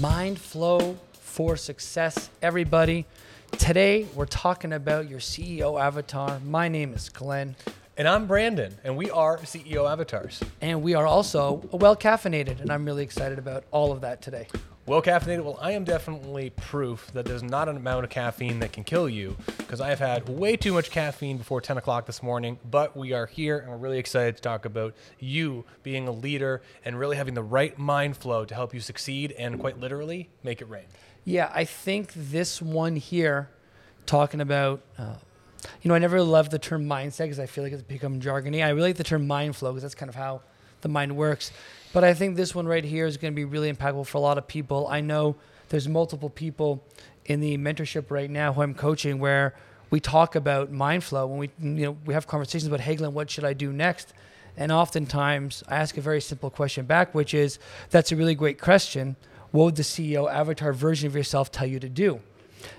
Mind Flow for Success, everybody. Today, we're talking about your CEO avatar. My name is Glenn, And I'm Brandon, and we are CEO Avatars. and we are also well caffeinated, and I'm really excited about all of that today. Well caffeinated, well, I am definitely proof that there's not an amount of caffeine that can kill you because I have had way too much caffeine before 10 o'clock this morning. But we are here and we're really excited to talk about you being a leader and really having the right mind flow to help you succeed and quite literally make it rain. Yeah, I think this one here, talking about, uh, you know, I never loved the term mindset because I feel like it's become jargony. I really like the term mind flow because that's kind of how the mind works. But I think this one right here is going to be really impactful for a lot of people. I know there's multiple people in the mentorship right now who I'm coaching where we talk about mind flow when we, you know, we have conversations about, Glenn, what should I do next? And oftentimes I ask a very simple question back, which is, that's a really great question. What would the CEO avatar version of yourself tell you to do?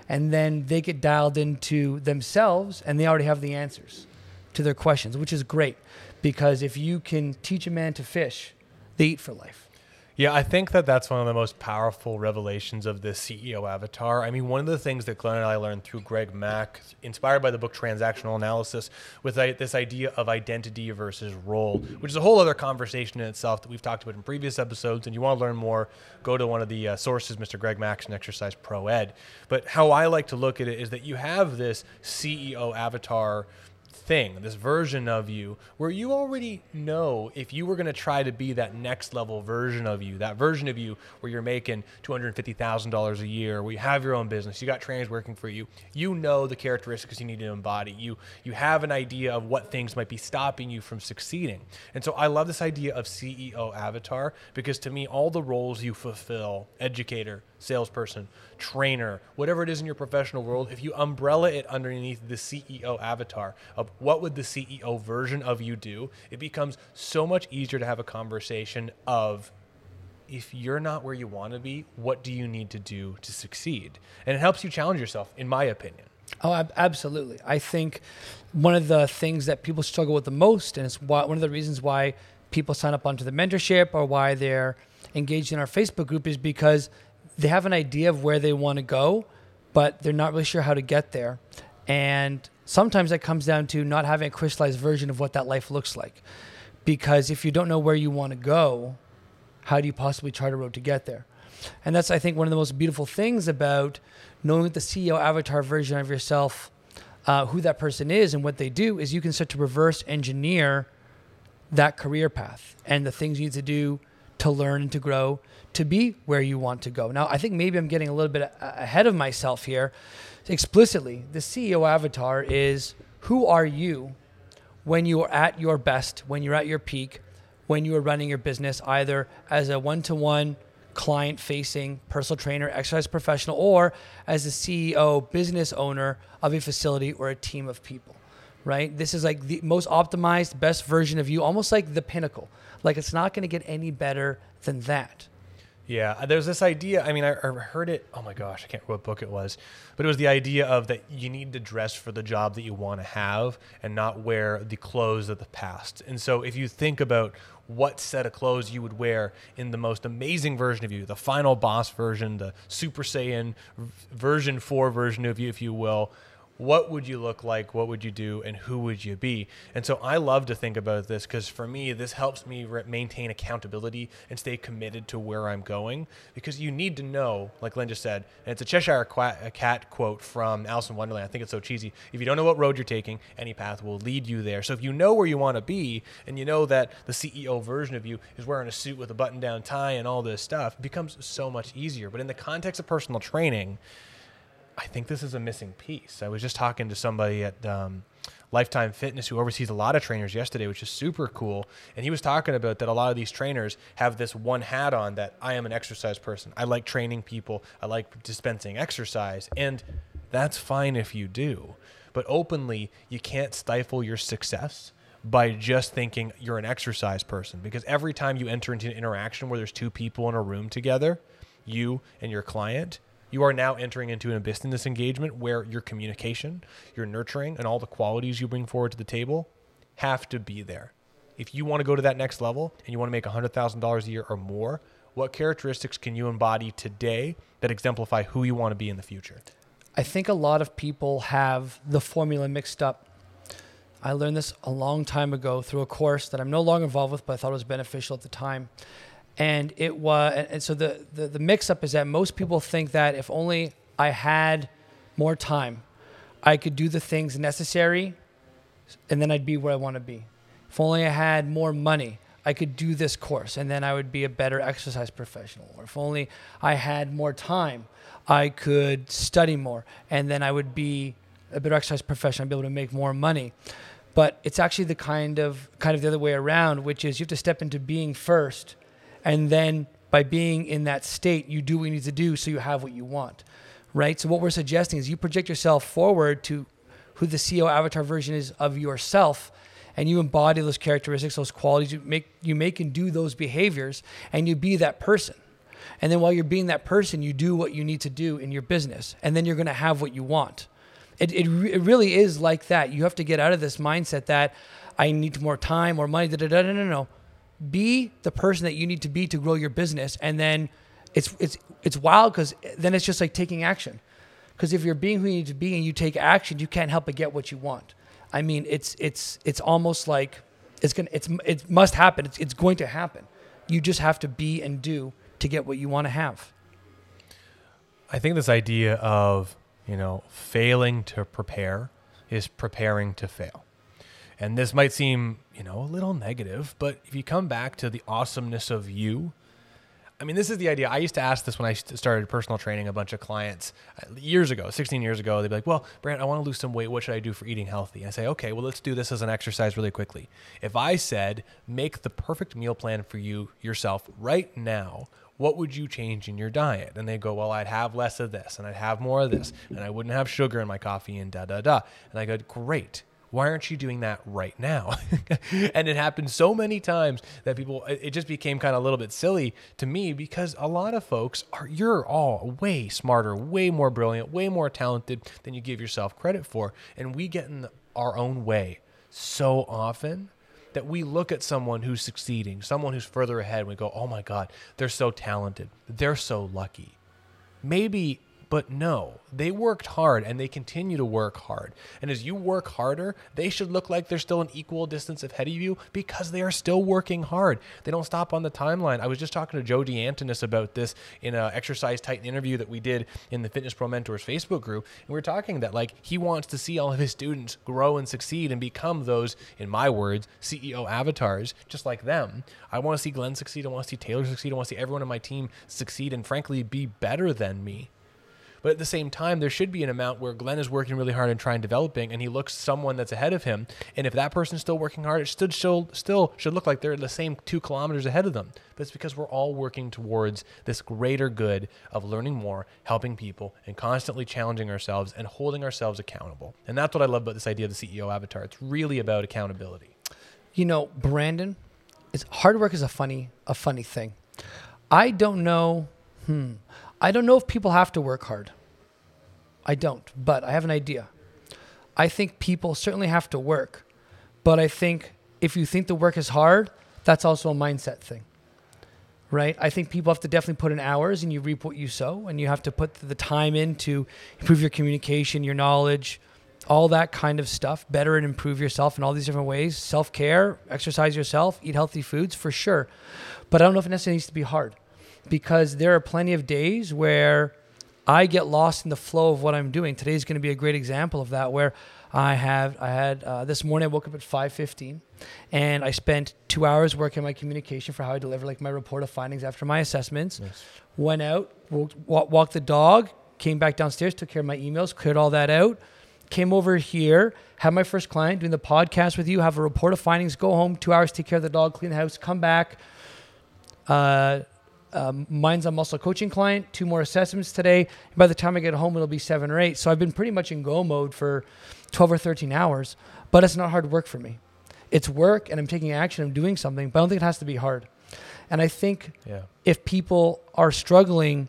And then they get dialed into themselves and they already have the answers to their questions, which is great because if you can teach a man to fish, they eat for life. Yeah, I think that that's one of the most powerful revelations of the CEO avatar. I mean, one of the things that Glenn and I learned through Greg Mack, inspired by the book Transactional Analysis, with this idea of identity versus role, which is a whole other conversation in itself that we've talked about in previous episodes. And you want to learn more, go to one of the uh, sources, Mr. Greg Mack's and Exercise Pro Ed. But how I like to look at it is that you have this CEO avatar thing, this version of you, where you already know if you were going to try to be that next level version of you, that version of you where you're making $250,000 a year, where you have your own business, you got trainers working for you, you know the characteristics you need to embody. You you have an idea of what things might be stopping you from succeeding. And so I love this idea of CEO avatar because to me all the roles you fulfill, educator, salesperson, trainer, whatever it is in your professional world, if you umbrella it underneath the CEO avatar of what would the CEO version of you do, it becomes so much easier to have a conversation of if you're not where you want to be, what do you need to do to succeed? And it helps you challenge yourself, in my opinion. Oh, absolutely. I think one of the things that people struggle with the most, and it's one of the reasons why people sign up onto the mentorship or why they're engaged in our Facebook group, is because they have an idea of where they want to go, but they're not really sure how to get there. And sometimes that comes down to not having a crystallized version of what that life looks like. Because if you don't know where you want to go, how do you possibly chart a road to get there? And that's, I think, one of the most beautiful things about knowing the CEO avatar version of yourself, uh, who that person is and what they do, is you can start to reverse engineer that career path and the things you need to do to learn and to grow to be where you want to go. Now, I think maybe I'm getting a little bit ahead of myself here. Explicitly, the CEO avatar is who are you when you are at your best, when you're at your peak, when you are running your business, either as a one to one client facing personal trainer, exercise professional, or as a CEO, business owner of a facility or a team of people, right? This is like the most optimized, best version of you, almost like the pinnacle. Like it's not going to get any better than that. Yeah, uh, there's this idea. I mean, I, I heard it. Oh my gosh, I can't remember what book it was, but it was the idea of that you need to dress for the job that you want to have and not wear the clothes of the past. And so, if you think about what set of clothes you would wear in the most amazing version of you, the final boss version, the Super Saiyan version 4 version of you, if you will, what would you look like? What would you do? And who would you be? And so I love to think about this because for me, this helps me re- maintain accountability and stay committed to where I'm going because you need to know, like Lynn just said, and it's a Cheshire cat quote from Alice in Wonderland. I think it's so cheesy. If you don't know what road you're taking, any path will lead you there. So if you know where you want to be and you know that the CEO version of you is wearing a suit with a button down tie and all this stuff, it becomes so much easier. But in the context of personal training, I think this is a missing piece. I was just talking to somebody at um, Lifetime Fitness who oversees a lot of trainers yesterday, which is super cool. And he was talking about that a lot of these trainers have this one hat on that I am an exercise person. I like training people, I like dispensing exercise. And that's fine if you do. But openly, you can't stifle your success by just thinking you're an exercise person because every time you enter into an interaction where there's two people in a room together, you and your client, you are now entering into an abyss in this engagement where your communication, your nurturing, and all the qualities you bring forward to the table have to be there. If you want to go to that next level and you want to make $100,000 a year or more, what characteristics can you embody today that exemplify who you want to be in the future? I think a lot of people have the formula mixed up. I learned this a long time ago through a course that I'm no longer involved with, but I thought it was beneficial at the time. And it was, and so the, the, the mix up is that most people think that if only I had more time, I could do the things necessary and then I'd be where I want to be. If only I had more money, I could do this course and then I would be a better exercise professional. Or if only I had more time, I could study more and then I would be a better exercise professional, I'd be able to make more money. But it's actually the kind of kind of the other way around, which is you have to step into being first and then by being in that state, you do what you need to do so you have what you want. Right? So what we're suggesting is you project yourself forward to who the CEO avatar version is of yourself and you embody those characteristics, those qualities, you make you make and do those behaviors and you be that person. And then while you're being that person, you do what you need to do in your business and then you're going to have what you want. It, it, re- it really is like that. You have to get out of this mindset that I need more time, or money. Da, da, da, no, no, no. Be the person that you need to be to grow your business, and then it's it's it's wild because then it's just like taking action. Because if you're being who you need to be and you take action, you can't help but get what you want. I mean, it's it's it's almost like it's gonna it's it must happen. It's it's going to happen. You just have to be and do to get what you want to have. I think this idea of you know, failing to prepare is preparing to fail. And this might seem, you know, a little negative, but if you come back to the awesomeness of you, I mean, this is the idea. I used to ask this when I started personal training a bunch of clients uh, years ago, 16 years ago. They'd be like, Well, Brant, I want to lose some weight. What should I do for eating healthy? I say, Okay, well, let's do this as an exercise really quickly. If I said, Make the perfect meal plan for you yourself right now, what would you change in your diet? And they go, well, I'd have less of this and I'd have more of this and I wouldn't have sugar in my coffee and da da da. And I go, great. Why aren't you doing that right now? and it happened so many times that people, it just became kind of a little bit silly to me because a lot of folks are, you're all way smarter, way more brilliant, way more talented than you give yourself credit for. And we get in our own way so often that we look at someone who's succeeding, someone who's further ahead, and we go, oh my God, they're so talented. They're so lucky. Maybe but no, they worked hard and they continue to work hard. And as you work harder, they should look like they're still an equal distance ahead of you because they are still working hard. They don't stop on the timeline. I was just talking to Joe DeAntonis about this in an exercise titan interview that we did in the Fitness Pro Mentors Facebook group. And we are talking that like he wants to see all of his students grow and succeed and become those, in my words, CEO avatars, just like them. I want to see Glenn succeed. I want to see Taylor succeed. I want to see everyone on my team succeed and frankly be better than me. But at the same time, there should be an amount where Glenn is working really hard and trying developing, and he looks someone that's ahead of him. And if that person's still working hard, it still still, still should look like they're the same two kilometers ahead of them. But it's because we're all working towards this greater good of learning more, helping people, and constantly challenging ourselves and holding ourselves accountable. And that's what I love about this idea of the CEO avatar. It's really about accountability. You know, Brandon, it's hard work is a funny a funny thing. I don't know. Hmm. I don't know if people have to work hard. I don't, but I have an idea. I think people certainly have to work, but I think if you think the work is hard, that's also a mindset thing. Right? I think people have to definitely put in hours and you reap what you sow, and you have to put the time in to improve your communication, your knowledge, all that kind of stuff, better and improve yourself in all these different ways. Self care, exercise yourself, eat healthy foods for sure. But I don't know if it necessarily needs to be hard because there are plenty of days where I get lost in the flow of what I'm doing. Today's going to be a great example of that, where I have I had uh, this morning I woke up at 5:15, and I spent two hours working my communication for how I deliver like my report of findings after my assessments. Went out, walked, walked the dog, came back downstairs, took care of my emails, cleared all that out. Came over here, had my first client doing the podcast with you, have a report of findings, go home, two hours, take care of the dog, clean the house, come back. Uh, um, Minds on Muscle coaching client, two more assessments today. By the time I get home, it'll be seven or eight. So I've been pretty much in go mode for 12 or 13 hours, but it's not hard work for me. It's work and I'm taking action, I'm doing something, but I don't think it has to be hard. And I think yeah. if people are struggling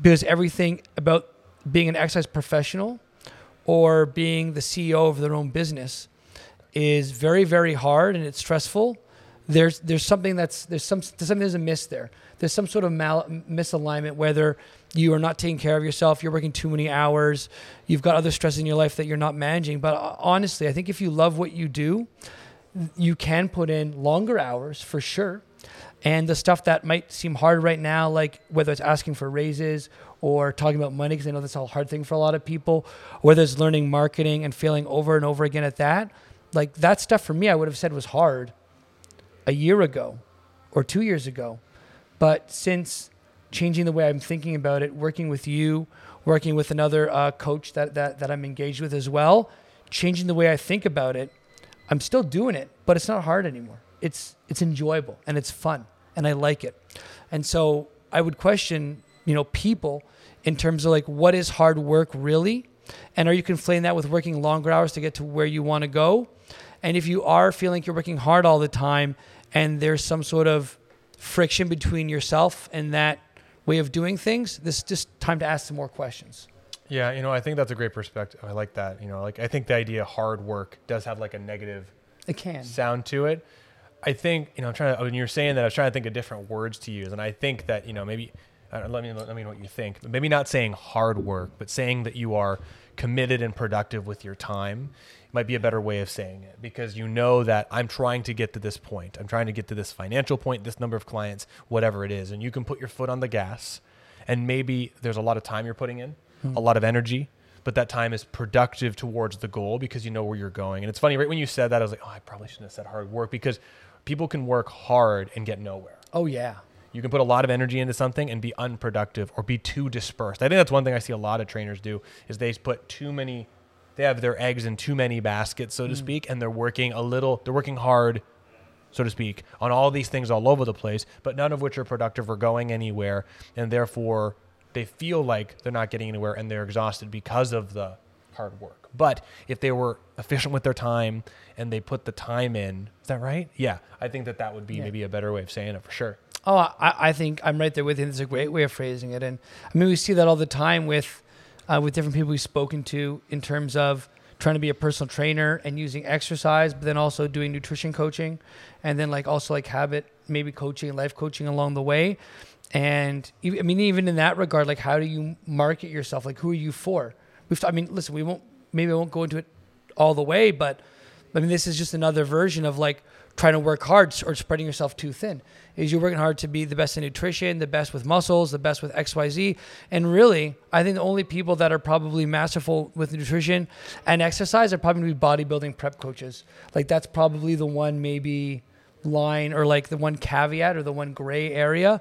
because everything about being an exercise professional or being the CEO of their own business is very, very hard and it's stressful, there's there's something that's there's some there's something there's a miss there. There's some sort of mal- misalignment whether you are not taking care of yourself, you're working too many hours, you've got other stress in your life that you're not managing. But uh, honestly, I think if you love what you do, you can put in longer hours for sure. And the stuff that might seem hard right now, like whether it's asking for raises or talking about money, because I know that's a hard thing for a lot of people, whether it's learning marketing and failing over and over again at that, like that stuff for me, I would have said was hard a year ago or two years ago. But since changing the way I'm thinking about it, working with you, working with another uh, coach that, that, that I'm engaged with as well, changing the way I think about it, I'm still doing it, but it's not hard anymore. It's, it's enjoyable and it's fun and I like it. And so I would question, you know, people in terms of like, what is hard work really? And are you conflating that with working longer hours to get to where you want to go? And if you are feeling like you're working hard all the time and there's some sort of friction between yourself and that way of doing things, this is just time to ask some more questions. Yeah, you know, I think that's a great perspective. I like that. You know, like I think the idea hard work does have like a negative it can sound to it. I think you know, I'm trying to, when you're saying that, I was trying to think of different words to use, and I think that you know maybe uh, let me let me know what you think. Maybe not saying hard work, but saying that you are committed and productive with your time might be a better way of saying it because you know that I'm trying to get to this point. I'm trying to get to this financial point, this number of clients, whatever it is, and you can put your foot on the gas, and maybe there's a lot of time you're putting in, hmm. a lot of energy, but that time is productive towards the goal because you know where you're going. And it's funny, right when you said that, I was like, oh, I probably shouldn't have said hard work because people can work hard and get nowhere. Oh yeah. You can put a lot of energy into something and be unproductive or be too dispersed. I think that's one thing I see a lot of trainers do is they put too many they have their eggs in too many baskets, so to mm. speak, and they're working a little they're working hard so to speak, on all these things all over the place, but none of which are productive or going anywhere, and therefore they feel like they're not getting anywhere and they're exhausted because of the hard work. But if they were efficient with their time and they put the time in, is that right? Yeah, I think that that would be yeah. maybe a better way of saying it for sure. Oh, I, I think I'm right there with you. It's a great way of phrasing it, and I mean we see that all the time with uh, with different people we've spoken to in terms of trying to be a personal trainer and using exercise, but then also doing nutrition coaching, and then like also like habit maybe coaching, life coaching along the way. And I mean, even in that regard, like how do you market yourself? Like who are you for? We've, I mean, listen, we won't, maybe I won't go into it all the way, but I mean, this is just another version of like trying to work hard or spreading yourself too thin. Is you're working hard to be the best in nutrition, the best with muscles, the best with XYZ. And really, I think the only people that are probably masterful with nutrition and exercise are probably bodybuilding prep coaches. Like that's probably the one maybe line or like the one caveat or the one gray area.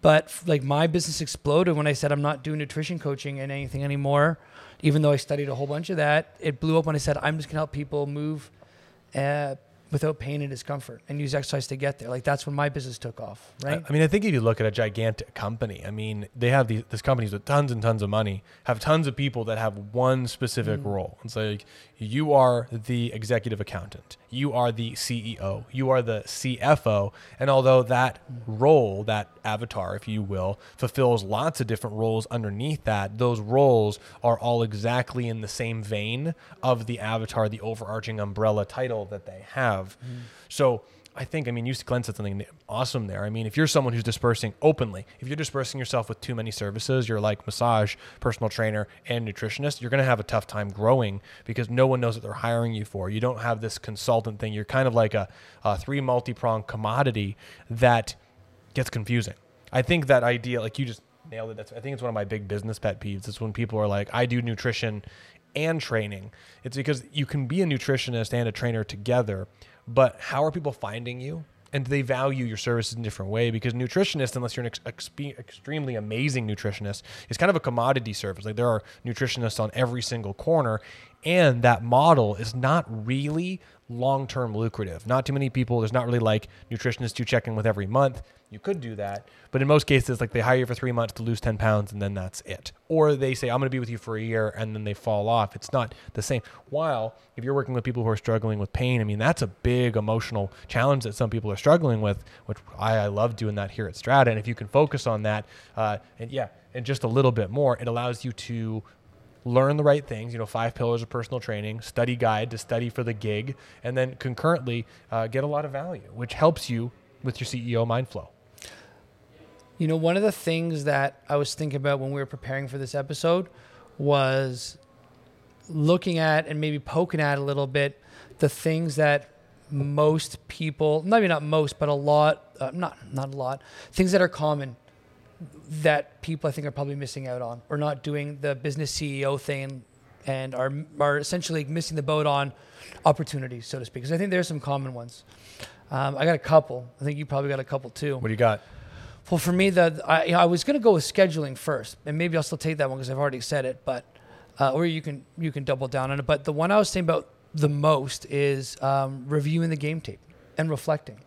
But like my business exploded when I said I'm not doing nutrition coaching and anything anymore even though I studied a whole bunch of that, it blew up when I said, I'm just going to help people move uh, without pain and discomfort and use exercise to get there. Like that's when my business took off, right? I mean, I think if you look at a gigantic company, I mean, they have these, these companies with tons and tons of money, have tons of people that have one specific mm. role. It's like you are the executive accountant, you are the CEO, you are the CFO, and although that role, that avatar, if you will, fulfills lots of different roles underneath that, those roles are all exactly in the same vein of the avatar, the overarching umbrella title that they have. Mm. So I think, I mean, you Glenn said something awesome there. I mean, if you're someone who's dispersing openly, if you're dispersing yourself with too many services, you're like massage, personal trainer, and nutritionist, you're going to have a tough time growing because no one knows what they're hiring you for. You don't have this consultant thing. You're kind of like a, a three multi pronged commodity that gets confusing. I think that idea, like you just nailed it. That's, I think it's one of my big business pet peeves. It's when people are like, I do nutrition and training. It's because you can be a nutritionist and a trainer together, but how are people finding you? And they value your services in a different way? Because nutritionist, unless you're an ex- extremely amazing nutritionist, is kind of a commodity service. Like there are nutritionists on every single corner, and that model is not really long term lucrative. Not too many people, there's not really like nutritionists you check in with every month. You could do that. But in most cases, like they hire you for three months to lose 10 pounds and then that's it. Or they say, I'm going to be with you for a year and then they fall off. It's not the same. While if you're working with people who are struggling with pain, I mean, that's a big emotional challenge that some people are struggling with, which I, I love doing that here at Strata. And if you can focus on that, uh, and yeah, and just a little bit more, it allows you to learn the right things, you know, five pillars of personal training, study guide to study for the gig, and then concurrently uh, get a lot of value, which helps you with your CEO mind flow. You know, one of the things that I was thinking about when we were preparing for this episode was looking at and maybe poking at a little bit the things that most people, maybe not most, but a lot, uh, not not a lot, things that are common that people I think are probably missing out on or not doing the business CEO thing and are are essentially missing the boat on opportunities, so to speak. Because I think there's some common ones. Um, I got a couple. I think you probably got a couple too. What do you got? Well, for me, the I, you know, I was going to go with scheduling first, and maybe I'll still take that one because I've already said it. But uh, or you can you can double down on it. But the one I was thinking about the most is um, reviewing the game tape and reflecting.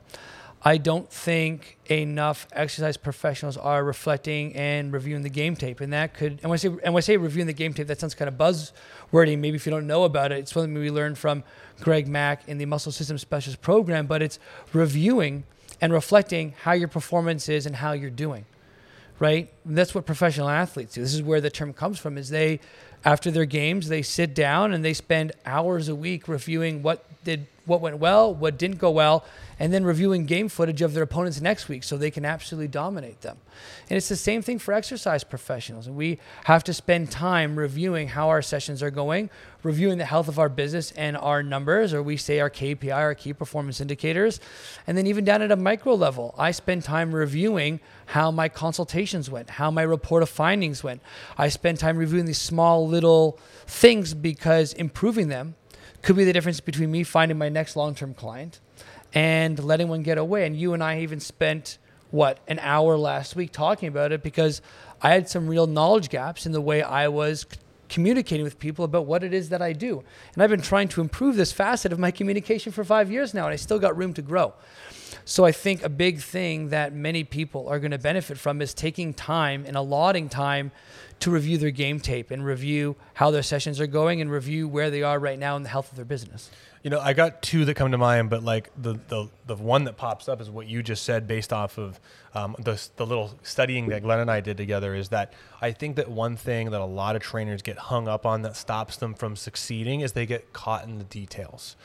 I don't think enough exercise professionals are reflecting and reviewing the game tape, and that could. And when I say and when I say reviewing the game tape, that sounds kind of buzzwordy. Maybe if you don't know about it, it's something we learned from Greg Mack in the Muscle System Specialist program. But it's reviewing and reflecting how your performance is and how you're doing. Right. That's what professional athletes do. This is where the term comes from. Is they after their games they sit down and they spend hours a week reviewing what did what went well, what didn't go well, and then reviewing game footage of their opponents next week so they can absolutely dominate them. And it's the same thing for exercise professionals. We have to spend time reviewing how our sessions are going, reviewing the health of our business and our numbers, or we say our KPI, our key performance indicators. And then even down at a micro level, I spend time reviewing how my consultations went, how my report of findings went. I spend time reviewing these small little things because improving them could be the difference between me finding my next long term client and letting one get away. And you and I even spent what an hour last week talking about it because I had some real knowledge gaps in the way I was communicating with people about what it is that I do. And I've been trying to improve this facet of my communication for 5 years now and I still got room to grow. So I think a big thing that many people are going to benefit from is taking time and allotting time to review their game tape and review how their sessions are going and review where they are right now in the health of their business. You know, I got two that come to mind, but like the the, the one that pops up is what you just said, based off of um, the the little studying that Glenn and I did together. Is that I think that one thing that a lot of trainers get hung up on that stops them from succeeding is they get caught in the details.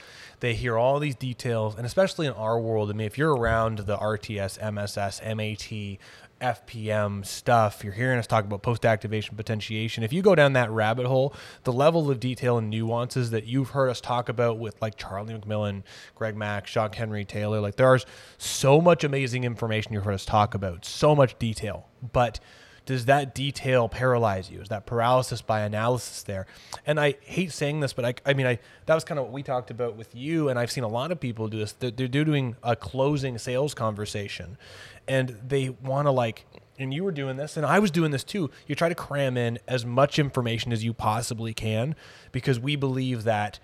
They hear all these details, and especially in our world. I mean, if you're around the RTS, MSS, MAT, FPM stuff. You're hearing us talk about post activation potentiation. If you go down that rabbit hole, the level of detail and nuances that you've heard us talk about with like Charlie McMillan, Greg Mack, Jacques Henry Taylor, like there's so much amazing information you've heard us talk about, so much detail. But does that detail paralyze you? Is that paralysis by analysis there? And I hate saying this, but I, I mean, I that was kind of what we talked about with you, and I've seen a lot of people do this. They're, doing a closing sales conversation, and they want to like and you were doing this and I was doing this too. You try to cram in as much information as you possibly can because we believe that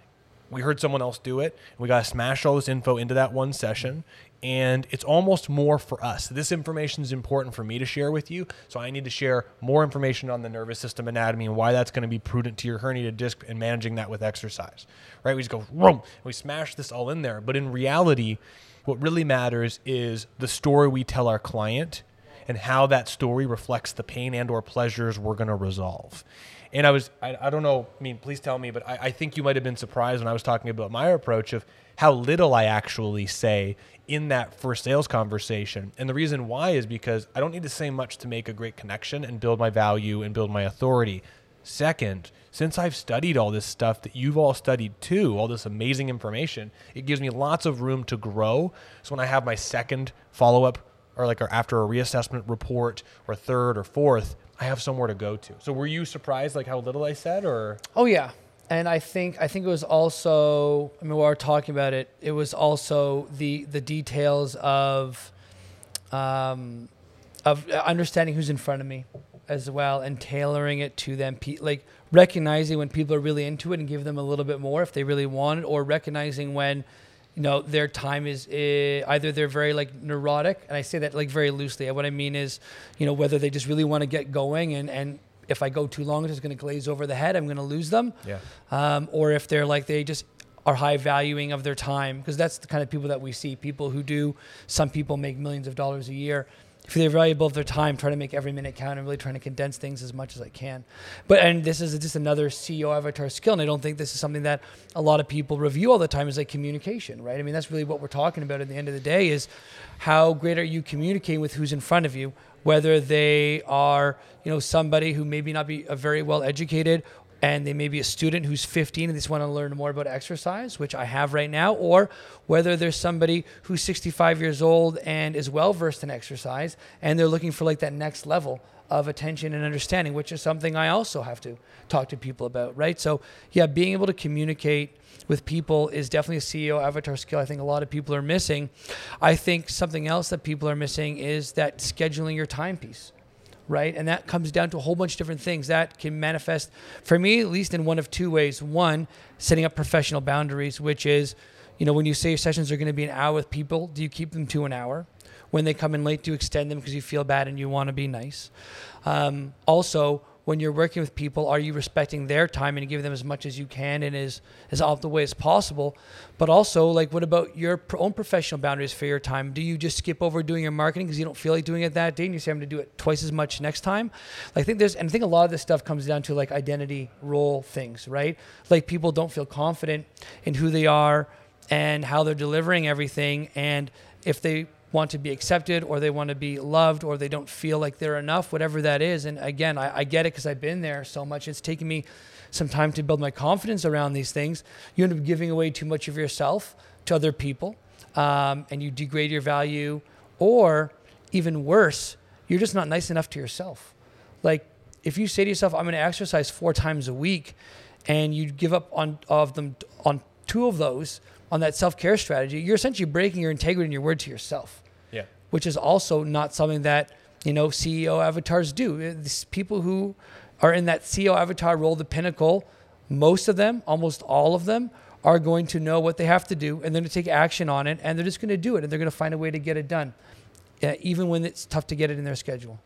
we heard someone else do it and we got to smash all this info into that one session and it's almost more for us. This information is important for me to share with you, so I need to share more information on the nervous system anatomy and why that's going to be prudent to your herniated disc and managing that with exercise. Right? We just go, we smash this all in there, but in reality, what really matters is the story we tell our client and how that story reflects the pain and or pleasures we're going to resolve. And I was, I, I, don't know, I mean, please tell me, but I, I think you might have been surprised when I was talking about my approach of how little I actually say in that first sales conversation. And the reason why is because I don't need to say much to make a great connection and build my value and build my authority. Second, since I've studied all this stuff that you've all studied too, all this amazing information, it gives me lots of room to grow. So when I have my second follow up or like after a reassessment report or third or fourth, I have somewhere to go to. So were you surprised like how little I said or? Oh yeah. And I think I think it was also I mean while we're talking about it, it was also the the details of um, of understanding who's in front of me as well and tailoring it to them like recognizing when people are really into it and give them a little bit more if they really want it, or recognizing when you know their time is uh, either they're very like neurotic, and I say that like very loosely. What I mean is, you know, whether they just really want to get going and and if I go too long, it's just going to glaze over the head. I'm going to lose them. Yeah. Um, or if they're like they just are high valuing of their time because that's the kind of people that we see people who do some people make millions of dollars a year if they're valuable of their time trying to make every minute count and really trying to condense things as much as i can but and this is just another ceo avatar skill and i don't think this is something that a lot of people review all the time is like communication right i mean that's really what we're talking about at the end of the day is how great are you communicating with who's in front of you whether they are you know somebody who maybe not be a very well educated and they may be a student who's 15 and they just want to learn more about exercise, which I have right now, or whether there's somebody who's 65 years old and is well versed in exercise and they're looking for like that next level of attention and understanding, which is something I also have to talk to people about, right? So, yeah, being able to communicate with people is definitely a CEO avatar skill I think a lot of people are missing. I think something else that people are missing is that scheduling your timepiece right? And that comes down to a whole bunch of different things that can manifest, for me, at least in one of two ways. One, setting up professional boundaries, which is, you know, when you say your sessions are going to be an hour with people, do you keep them to an hour? When they come in late, do you extend them because you feel bad and you want to be nice? Um, also, when you're working with people, are you respecting their time and giving them as much as you can in as as optimal way as possible? But also, like, what about your own professional boundaries for your time? Do you just skip over doing your marketing because you don't feel like doing it that day, and you say I'm going to do it twice as much next time? Like, I think there's, and I think a lot of this stuff comes down to like identity role things, right? Like, people don't feel confident in who they are and how they're delivering everything, and if they want to be accepted or they want to be loved or they don't feel like they're enough, whatever that is. And again, I, I get it because I've been there so much. It's taken me some time to build my confidence around these things. You end up giving away too much of yourself to other people um, and you degrade your value, or even worse, you're just not nice enough to yourself. Like, if you say to yourself, I'm going to exercise four times a week, and you give up on of them on two of those on that self care strategy, you're essentially breaking your integrity and your word to yourself which is also not something that you know CEO avatars do. It's people who are in that CEO avatar role, the pinnacle, most of them, almost all of them, are going to know what they have to do and they're going to take action on it and they're just going to do it and they're going to find a way to get it done, uh, even when it's tough to get it in their schedule.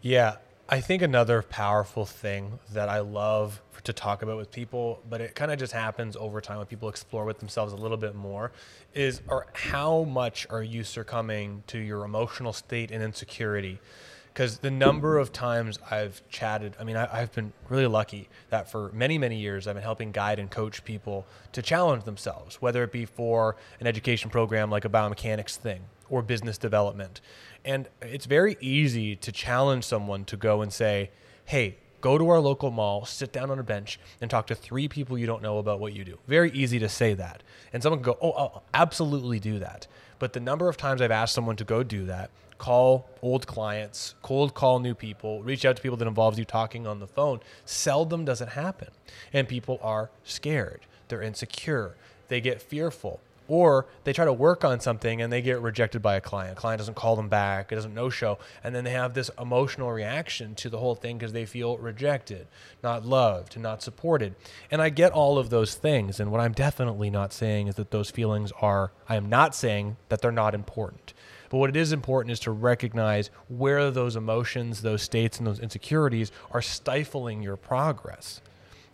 Yeah, I think another powerful thing that I love to talk about with people, but it kind of just happens over time when people explore with themselves a little bit more, is or how much are you succumbing to your emotional state and insecurity? Because the number of times I've chatted, I mean, I, have been really lucky that for many, many years I've been helping guide and coach people to challenge themselves, whether it be for an education program like a biomechanics thing or business development. And it's very easy to challenge someone to go and say, hey, go to our local mall, sit down on a bench, and talk to three people you don't know about what you do. Very easy to say that. And someone can go, oh, I'll absolutely do that. But the number of times I've asked someone to go do that, call old clients, cold call new people, reach out to people that involves you talking on the phone, seldom does it happen. And people are scared. They're insecure. They get fearful or they try to work on something and they get rejected by a client. A client doesn't call them back, it doesn't no show, and then they have this emotional reaction to the whole thing because they feel rejected, not loved, not supported. And I get all of those things, and what I'm definitely not saying is that those feelings are I am not saying that they're not important. But what it is important is to recognize where those emotions, those states, and those insecurities are stifling your progress.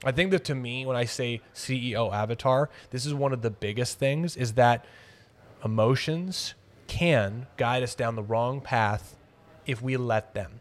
I think that to me, when I say CEO avatar, this is one of the biggest things is that emotions can guide us down the wrong path if we let them.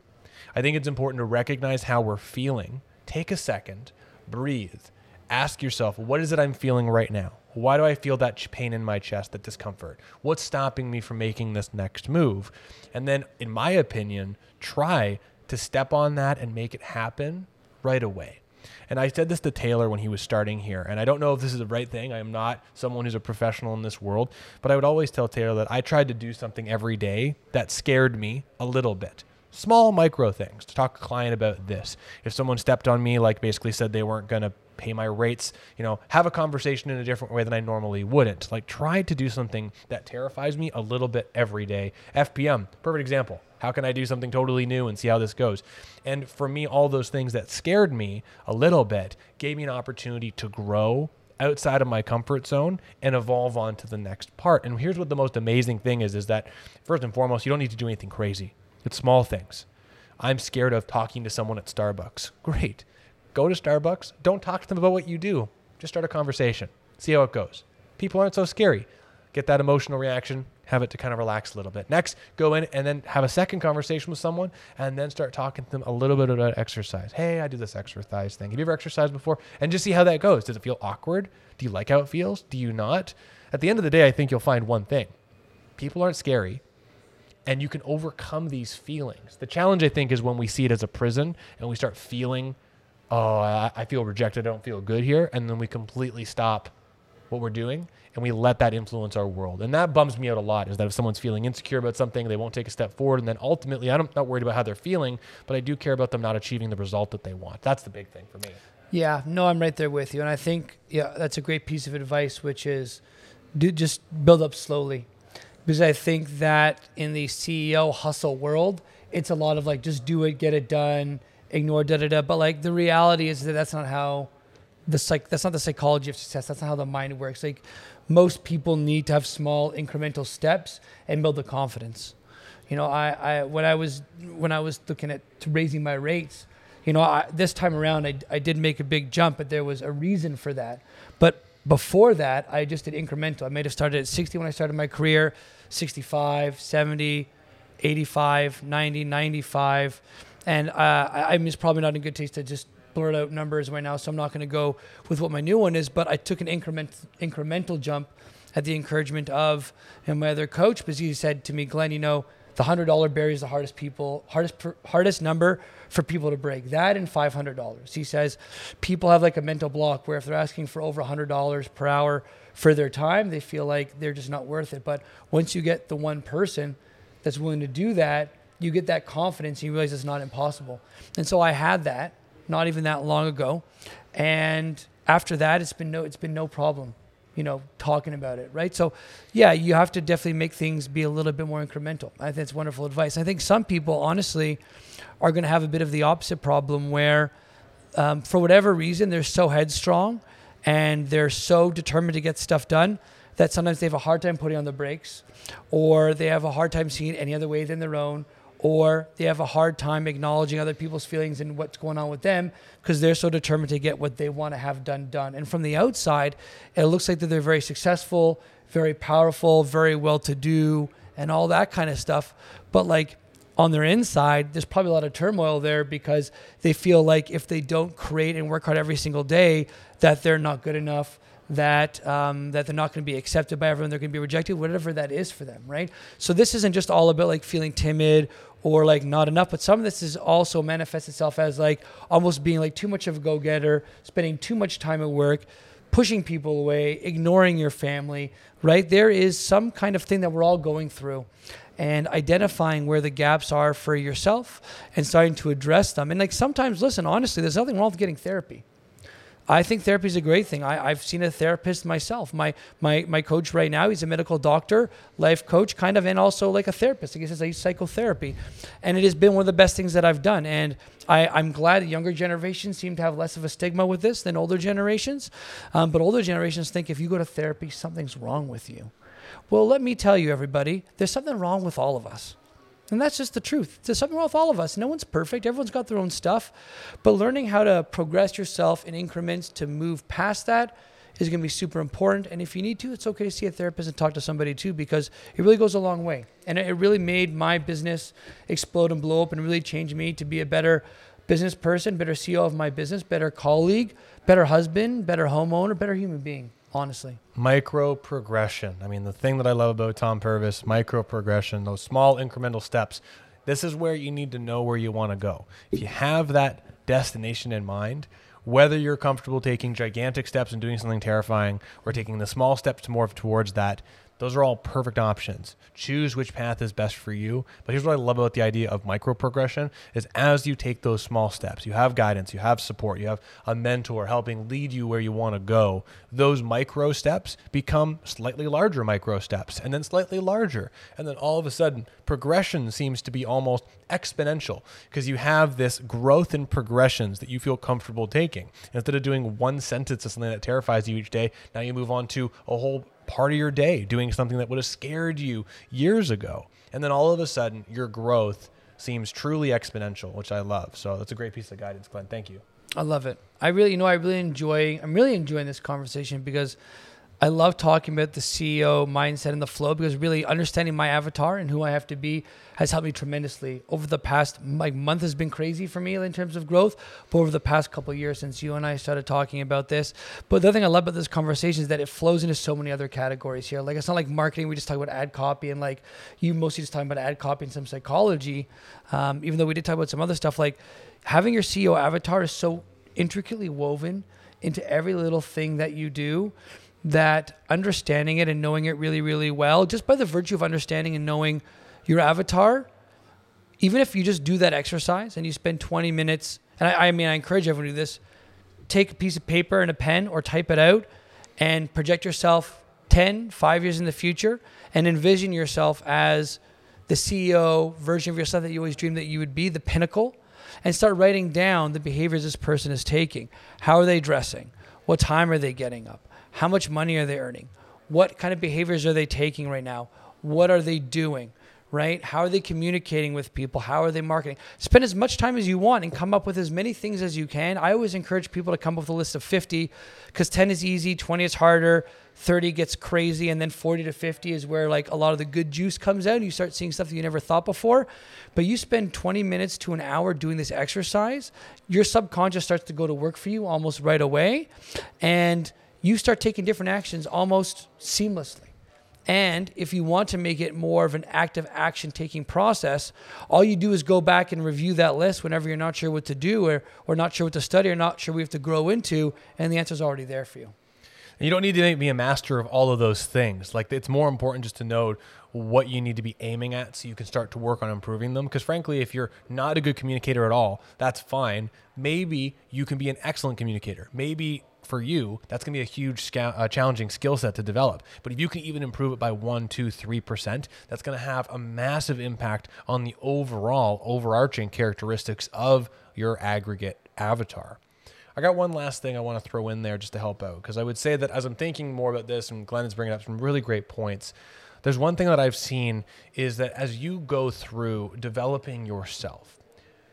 I think it's important to recognize how we're feeling. Take a second, breathe, ask yourself, what is it I'm feeling right now? Why do I feel that pain in my chest, that discomfort? What's stopping me from making this next move? And then, in my opinion, try to step on that and make it happen right away. And I said this to Taylor when he was starting here. And I don't know if this is the right thing. I am not someone who's a professional in this world. But I would always tell Taylor that I tried to do something every day that scared me a little bit. Small micro things to talk to a client about this. If someone stepped on me, like basically said they weren't going to pay my rates, you know, have a conversation in a different way than I normally wouldn't. Like try to do something that terrifies me a little bit every day. FPM, perfect example. How can I do something totally new and see how this goes? And for me, all those things that scared me a little bit gave me an opportunity to grow outside of my comfort zone and evolve on to the next part. And here's what the most amazing thing is is that first and foremost, you don't need to do anything crazy. It's small things. I'm scared of talking to someone at Starbucks. Great. Go to Starbucks. Don't talk to them about what you do. Just start a conversation. See how it goes. People aren't so scary. Get that emotional reaction, have it to kind of relax a little bit. Next, go in and then have a second conversation with someone and then start talking to them a little bit about exercise. Hey, I do this exercise thing. Have you ever exercised before? And just see how that goes. Does it feel awkward? Do you like how it feels? Do you not? At the end of the day, I think you'll find one thing people aren't scary and you can overcome these feelings. The challenge, I think, is when we see it as a prison and we start feeling, oh, I, feel rejected, I don't feel good here, and then we completely stop what we're doing and we let that influence our world. And that bums me out a lot is that if someone's feeling insecure about something, they won't take a step forward. And then ultimately, I'm not worried about how they're feeling, but I do care about them not achieving the result that they want. That's the big thing for me. Yeah, no, I'm right there with you. And I think, yeah, that's a great piece of advice, which is do just build up slowly. Because I think that in the CEO hustle world, it's a lot of like, just do it, get it done, ignore da da da. But like, the reality is that that's not how the psych that's not the psychology of success that's not how the mind works. Like most people need to have small incremental steps and build the confidence. You know i, I when i was when i was looking at raising my rates you know I, this time around I, I did make a big jump but there was a reason for that. But before that i just did incremental. I may have started at 60 when i started my career 65 70 85 90 95 and uh, I, i'm just probably not in good taste to just blurred out numbers right now, so I'm not going to go with what my new one is. But I took an increment, incremental jump at the encouragement of and my other coach, because he said to me, Glenn, you know, the hundred dollar barrier is the hardest people, hardest hardest number for people to break. That and five hundred dollars. He says people have like a mental block where if they're asking for over hundred dollars per hour for their time, they feel like they're just not worth it. But once you get the one person that's willing to do that, you get that confidence and you realize it's not impossible. And so I had that not even that long ago. And after that, it's been no, it's been no problem, you know, talking about it, right? So, yeah, you have to definitely make things be a little bit more incremental. I think it's wonderful advice. I think some people, honestly, are going to have a bit of the opposite problem where, um, for whatever reason, they're so headstrong and they're so determined to get stuff done that sometimes they have a hard time putting on the brakes or they have a hard time seeing any other way than their own or they have a hard time acknowledging other people's feelings and what's going on with them because they're so determined to get what they want to have done done. And from the outside, it looks like that they're very successful, very powerful, very well to do, and all that kind of stuff. But like on their inside, there's probably a lot of turmoil there because they feel like if they don't create and work hard every single day, that they're not good enough, that um, that they're not going to be accepted by everyone, they're going to be rejected, whatever that is for them, right? So this isn't just all about like feeling timid or like not enough. But some of this is also manifests itself as like almost being like too much of a go getter, spending too much time at work, pushing people away, ignoring your family, right? There is some kind of thing that we're all going through and identifying where the gaps are for yourself and starting to address them. And like sometimes, listen, honestly, there's nothing wrong with getting therapy. I think therapy is a great thing. I, have seen a therapist myself. My, my my coach right now, he's a medical doctor, life coach, kind of, and also like a therapist. I guess it's psychotherapy, and it has been one of the best things that I've done. And I, I'm glad the younger generations seem to have less of a stigma with this than older generations. Um, but older generations think if you go to therapy, something's wrong with you. Well, let me tell you, everybody, there's something wrong with all of us. And that's just the truth. There's something wrong with all of us. No one's perfect. Everyone's got their own stuff. But learning how to progress yourself in increments to move past that is going to be super important. And if you need to, it's okay to see a therapist and talk to somebody too, because it really goes a long way. And it really made my business explode and blow up and really changed me to be a better business person, better CEO of my business, better colleague, better husband, better homeowner, better human being honestly. Micro progression. I mean, the thing that I love about Tom Purvis, micro progression, those small incremental steps. This is where you need to know where you want to go. If you have that destination in mind, whether you're comfortable taking gigantic steps and doing something terrifying or taking the small steps more towards that, those are all perfect options. Choose which path is best for you. But here's what I love about the idea of micro progression is as you take those small steps, you have guidance, you have support, you have a mentor helping lead you where you want to go. Those micro steps become slightly larger micro steps and then slightly larger. And then all of a sudden, progression seems to be almost exponential because you have this growth in progressions that you feel comfortable taking. Instead of doing one sentence of something that terrifies you each day, now you move on to a whole part of your day doing something that would have scared you years ago. And then all of a sudden, your growth seems truly exponential, which I love. So that's a great piece of guidance, Glenn. Thank you. I love it. I really, you know, I really enjoy. I'm really enjoying this conversation because I love talking about the CEO mindset and the flow because really understanding my avatar and who I have to be has helped me tremendously. Over the past like month has been crazy for me in terms of growth, but over the past couple years since you and I started talking about this. But the other thing I love about this conversation is that it flows into so many other categories here. Like it's not like marketing; we just talk about ad copy and like you mostly just talking about ad copy and some psychology. Um, even though we did talk about some other stuff, like having your CEO avatar is so intricately woven into every little thing that you do that understanding it and knowing it really, really well, just by the virtue of understanding and knowing your avatar, even if you just do that exercise and you spend 20 minutes, and I, I mean, I encourage everyone to do this, take a piece of paper and a pen or type it out and project yourself 10, five years in the future and envision yourself as the CEO version of yourself that you always dreamed that you would be, the pinnacle, and start writing down the behaviors this person is taking. How are they dressing? What time are they getting up? How much money are they earning? What kind of behaviors are they taking right now? What are they doing? Right? How are they communicating with people? How are they marketing? Spend as much time as you want and come up with as many things as you can. I always encourage people to come up with a list of 50 because 10 is easy, 20 is harder, 30 gets crazy, and then 40 to 50 is where like a lot of the good juice comes out and you start seeing stuff that you never thought before. But you spend 20 minutes to an hour doing this exercise, your subconscious starts to go to work for you almost right away. And you start taking different actions almost seamlessly. And if you want to make it more of an active action taking process, all you do is go back and review that list whenever you're not sure what to do or, or not sure what to study or not sure we have to grow into, and the answer's already there for you. And you don't need to be a master of all of those things. Like it's more important just to know what you need to be aiming at so you can start to work on improving them. Because frankly, if you're not a good communicator at all, that's fine. Maybe you can be an excellent communicator. Maybe for you, that's going to be a huge, sca- uh, challenging skill set to develop. But if you can even improve it by one, two, three percent, that's going to have a massive impact on the overall, overarching characteristics of your aggregate avatar. I got one last thing I want to throw in there just to help out because I would say that as I'm thinking more about this, and Glenn is bringing up some really great points. There's one thing that I've seen is that as you go through developing yourself,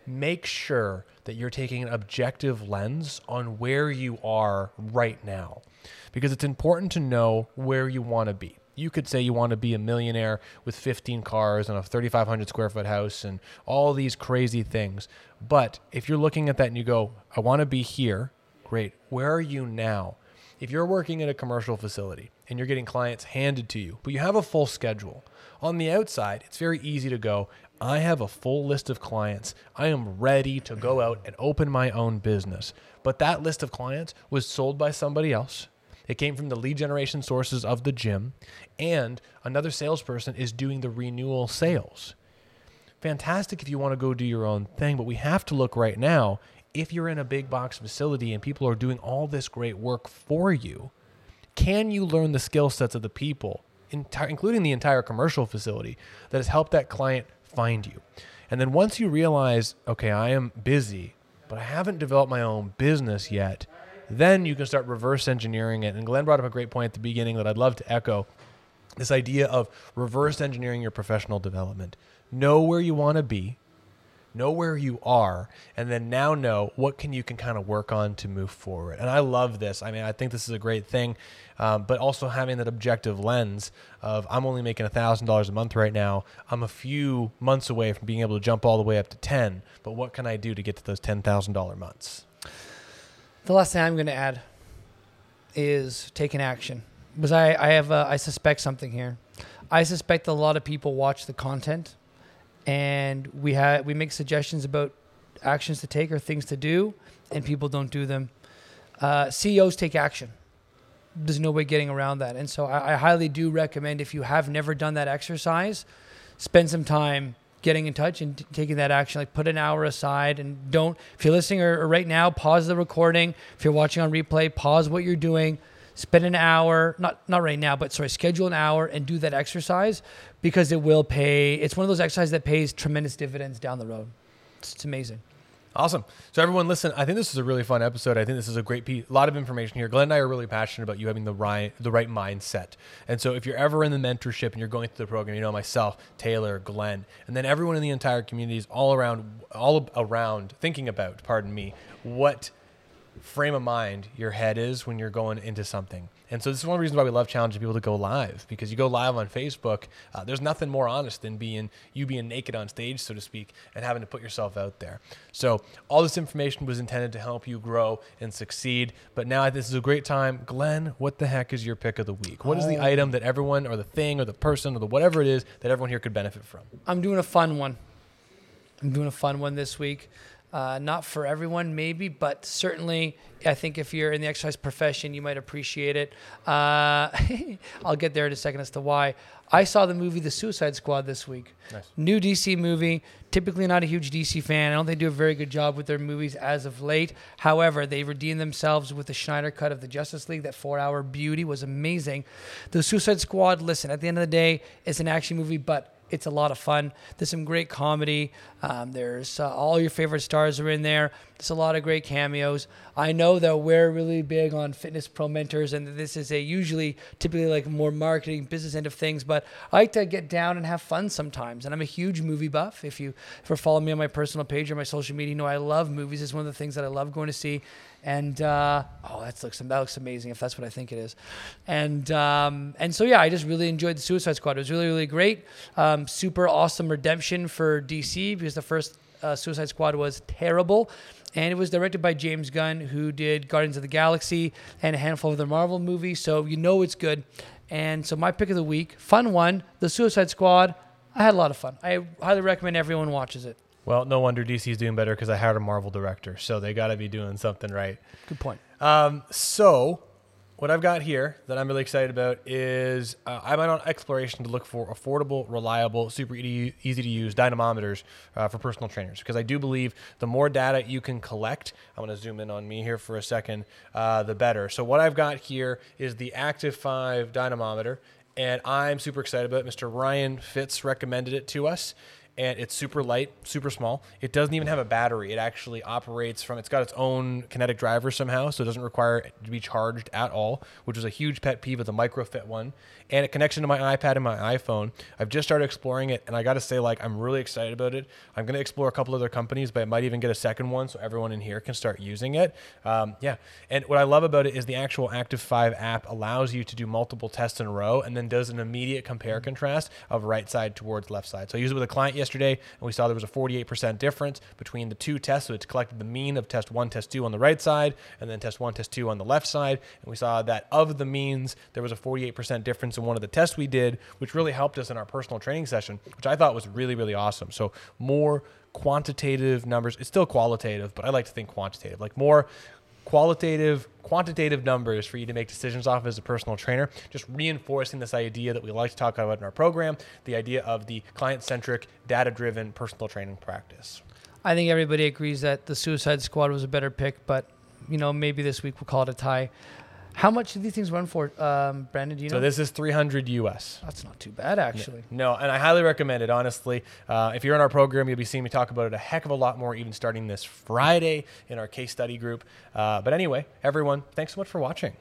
make sure that you're taking an objective lens on where you are right now because it's important to know where you want to be. You could say you want to be a millionaire with 15 cars and a 3,500 square foot house and all these crazy things. But if you're looking at that and you go, I want to be here, great. Where are you now? If you're working in a commercial facility and you're getting clients handed to you, but you have a full schedule, on the outside, it's very easy to go, I have a full list of clients. I am ready to go out and open my own business. But that list of clients was sold by somebody else. It came from the lead generation sources of the gym, and another salesperson is doing the renewal sales. Fantastic if you want to go do your own thing, but we have to look right now if you're in a big box facility and people are doing all this great work for you, can you learn the skill sets of the people, including the entire commercial facility, that has helped that client find you. And then once you realize, okay, I am busy, but I haven't developed my own business yet, then you can start reverse engineering it. And Glenn brought up a great point at the beginning that I'd love to echo this idea of reverse engineering your professional development. Know where you want to be, know where you are and then now know what can you can kind of work on to move forward. And i love this. I mean i think this is a great thing um, but also having that objective lens of i'm only making $1000 a month right now. I'm a few months away from being able to jump all the way up to 10 but what can i do to get to those $10000 months? The last thing i'm going to add is taking action. Because i, I have a, I suspect something here. I suspect a lot of people watch the content and we have we make suggestions about actions to take or things to do, and people don't do them. Uh, CEOs take action. There's no way getting around that, and so I, I highly do recommend if you have never done that exercise, spend some time getting in touch and t- taking that action. Like put an hour aside and don't. If you're listening or, or right now, pause the recording. If you're watching on replay, pause what you're doing spend an hour, not not right now, but sorry, schedule an hour and do that exercise because it will pay. It's one of those exercises that pays tremendous dividends down the road. It's, it's amazing. Awesome. So everyone, listen. I think this is a really fun episode. I think this is a great piece, a lot of information here. Glenn and I are really passionate about you having the right, the right mindset. And so, if you're ever in the mentorship and you're going through the program, you know myself, Taylor, Glenn, and then everyone in the entire community is all around, all around thinking about, pardon me, what frame of mind your head is when you're going into something. And so this is one of the reasons why we love challenging people to go live because you go live on Facebook. Uh, there's nothing more honest than being you being naked on stage, so to speak, and having to put yourself out there. So all this information was intended to help you grow and succeed. But now this is a great time, Glenn. What the heck is your pick of the week? What is the Oh. item that everyone, or the thing, or the person, or the whatever it is that everyone here could benefit from? I'm doing a fun one. I'm doing a fun one this week. Uh, not for everyone, maybe, but certainly, I think if you're in the exercise profession, you might appreciate it. Uh, I'll get there in a second as to why. I saw the movie The Suicide Squad this week. Nice. New DC movie. Typically, not a huge DC fan. I don't think they do a very good job with their movies as of late. However, they redeemed themselves with the Snyder cut of the Justice League. That four-hour beauty was amazing. The Suicide Squad. Listen, at the end of the day, it's an action movie, but it's a lot of fun. There's some great comedy. Um, there's uh, all your favorite stars are in there. There's a lot of great cameos. I know that we're really big on fitness pro mentors, and this is a usually typically like more marketing business end of things. But I like to get down and have fun sometimes. And I'm a huge movie buff. If you ever follow me on my personal page or my social media, you know I love movies. It's one of the things that I love going to see. And uh, oh, that looks that looks amazing if that's what I think it is. And um, and so yeah, I just really enjoyed the Suicide Squad. It was really really great. Um, super awesome redemption for DC because the first uh, Suicide Squad was terrible. And it was directed by James Gunn, who did Guardians of the Galaxy and a handful of the Marvel movies. So you know it's good. And so my pick of the week, fun one, The Suicide Squad. I had a lot of fun. I highly recommend everyone watches it. Well, no wonder DC's doing better because I hired a Marvel director, so they got to be doing something right. Good point. Um, so, what I've got here that I'm really excited about is uh, I'm on exploration to look for affordable, reliable, super easy, easy to use dynamometers uh, for personal trainers because I do believe the more data you can collect, I'm going to zoom in on me here for a second, uh, the better. So, what I've got here is the Active 5 dynamometer, and I'm super excited about it. Mr. Ryan Fitz recommended it to us and it's super light, super small. It doesn't even have a battery. It actually operates from. It's got its own kinetic driver somehow, so it doesn't require it to be charged at all, which was a huge pet peeve of the MicroFET one. And it connects into my iPad and my iPhone. I've just started exploring it, and I got to say, like, I'm really excited about it. I'm to explore a couple other companies, but I might even get a second one so everyone in here can start using it. Um, yeah, and what I love about it is the actual Active Five app allows you to do multiple tests in a row, and then does an immediate compare contrast of right side towards left side. So I used it with a client yesterday, and we saw there was a 48% difference between the two tests. So it's collected the mean of test one, test two on the right side, and then test one, test two on the left side. And we saw that of the means, there was a 48% difference in one of the tests we did, which really helped us in our personal training session, which I thought was really, really awesome. So more quantitative numbers. It's still qualitative, but I like to think quantitative, like more qualitative quantitative numbers for you to make decisions off as a personal trainer just reinforcing this idea that we like to talk about in our program the idea of the client-centric data-driven personal training practice I think everybody agrees that the Suicide Squad was a better pick, but you know maybe this week we'll call it a tie. How much do these things run for, um, Brandon? Do you know? so this is 300 us That's not too bad, actually. no and i highly recommend it honestly uh, if you're in our program you'll be seeing me talk about it a heck of a lot more even starting this friday in our case study group uh, but anyway everyone thanks so much for watching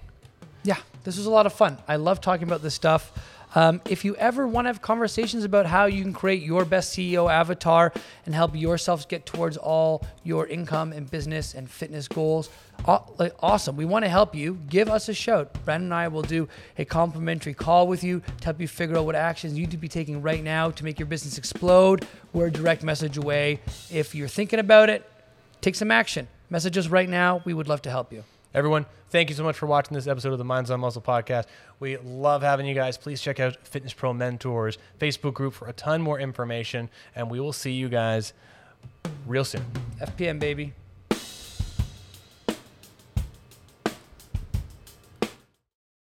Yeah, this was a lot of fun. I love talking about this stuff. Um, if you ever want to have conversations about how you can create your best CEO avatar and help yourselves get towards all your income and business and fitness goals, awesome. We want to help you. Give us a shout. Brandon and I will do a complimentary call with you to help you figure out what actions you need to be taking right now to make your business explode. We're a direct message away. If you're thinking about it, take some action. Message us right now. We would love to help you. Everyone, thank you so much for watching this episode of the Minds on Muscle podcast. We love having you guys. Please check out Fitness Pro Mentors Facebook group for a ton more information, and we will see you guys real soon. FPM, baby.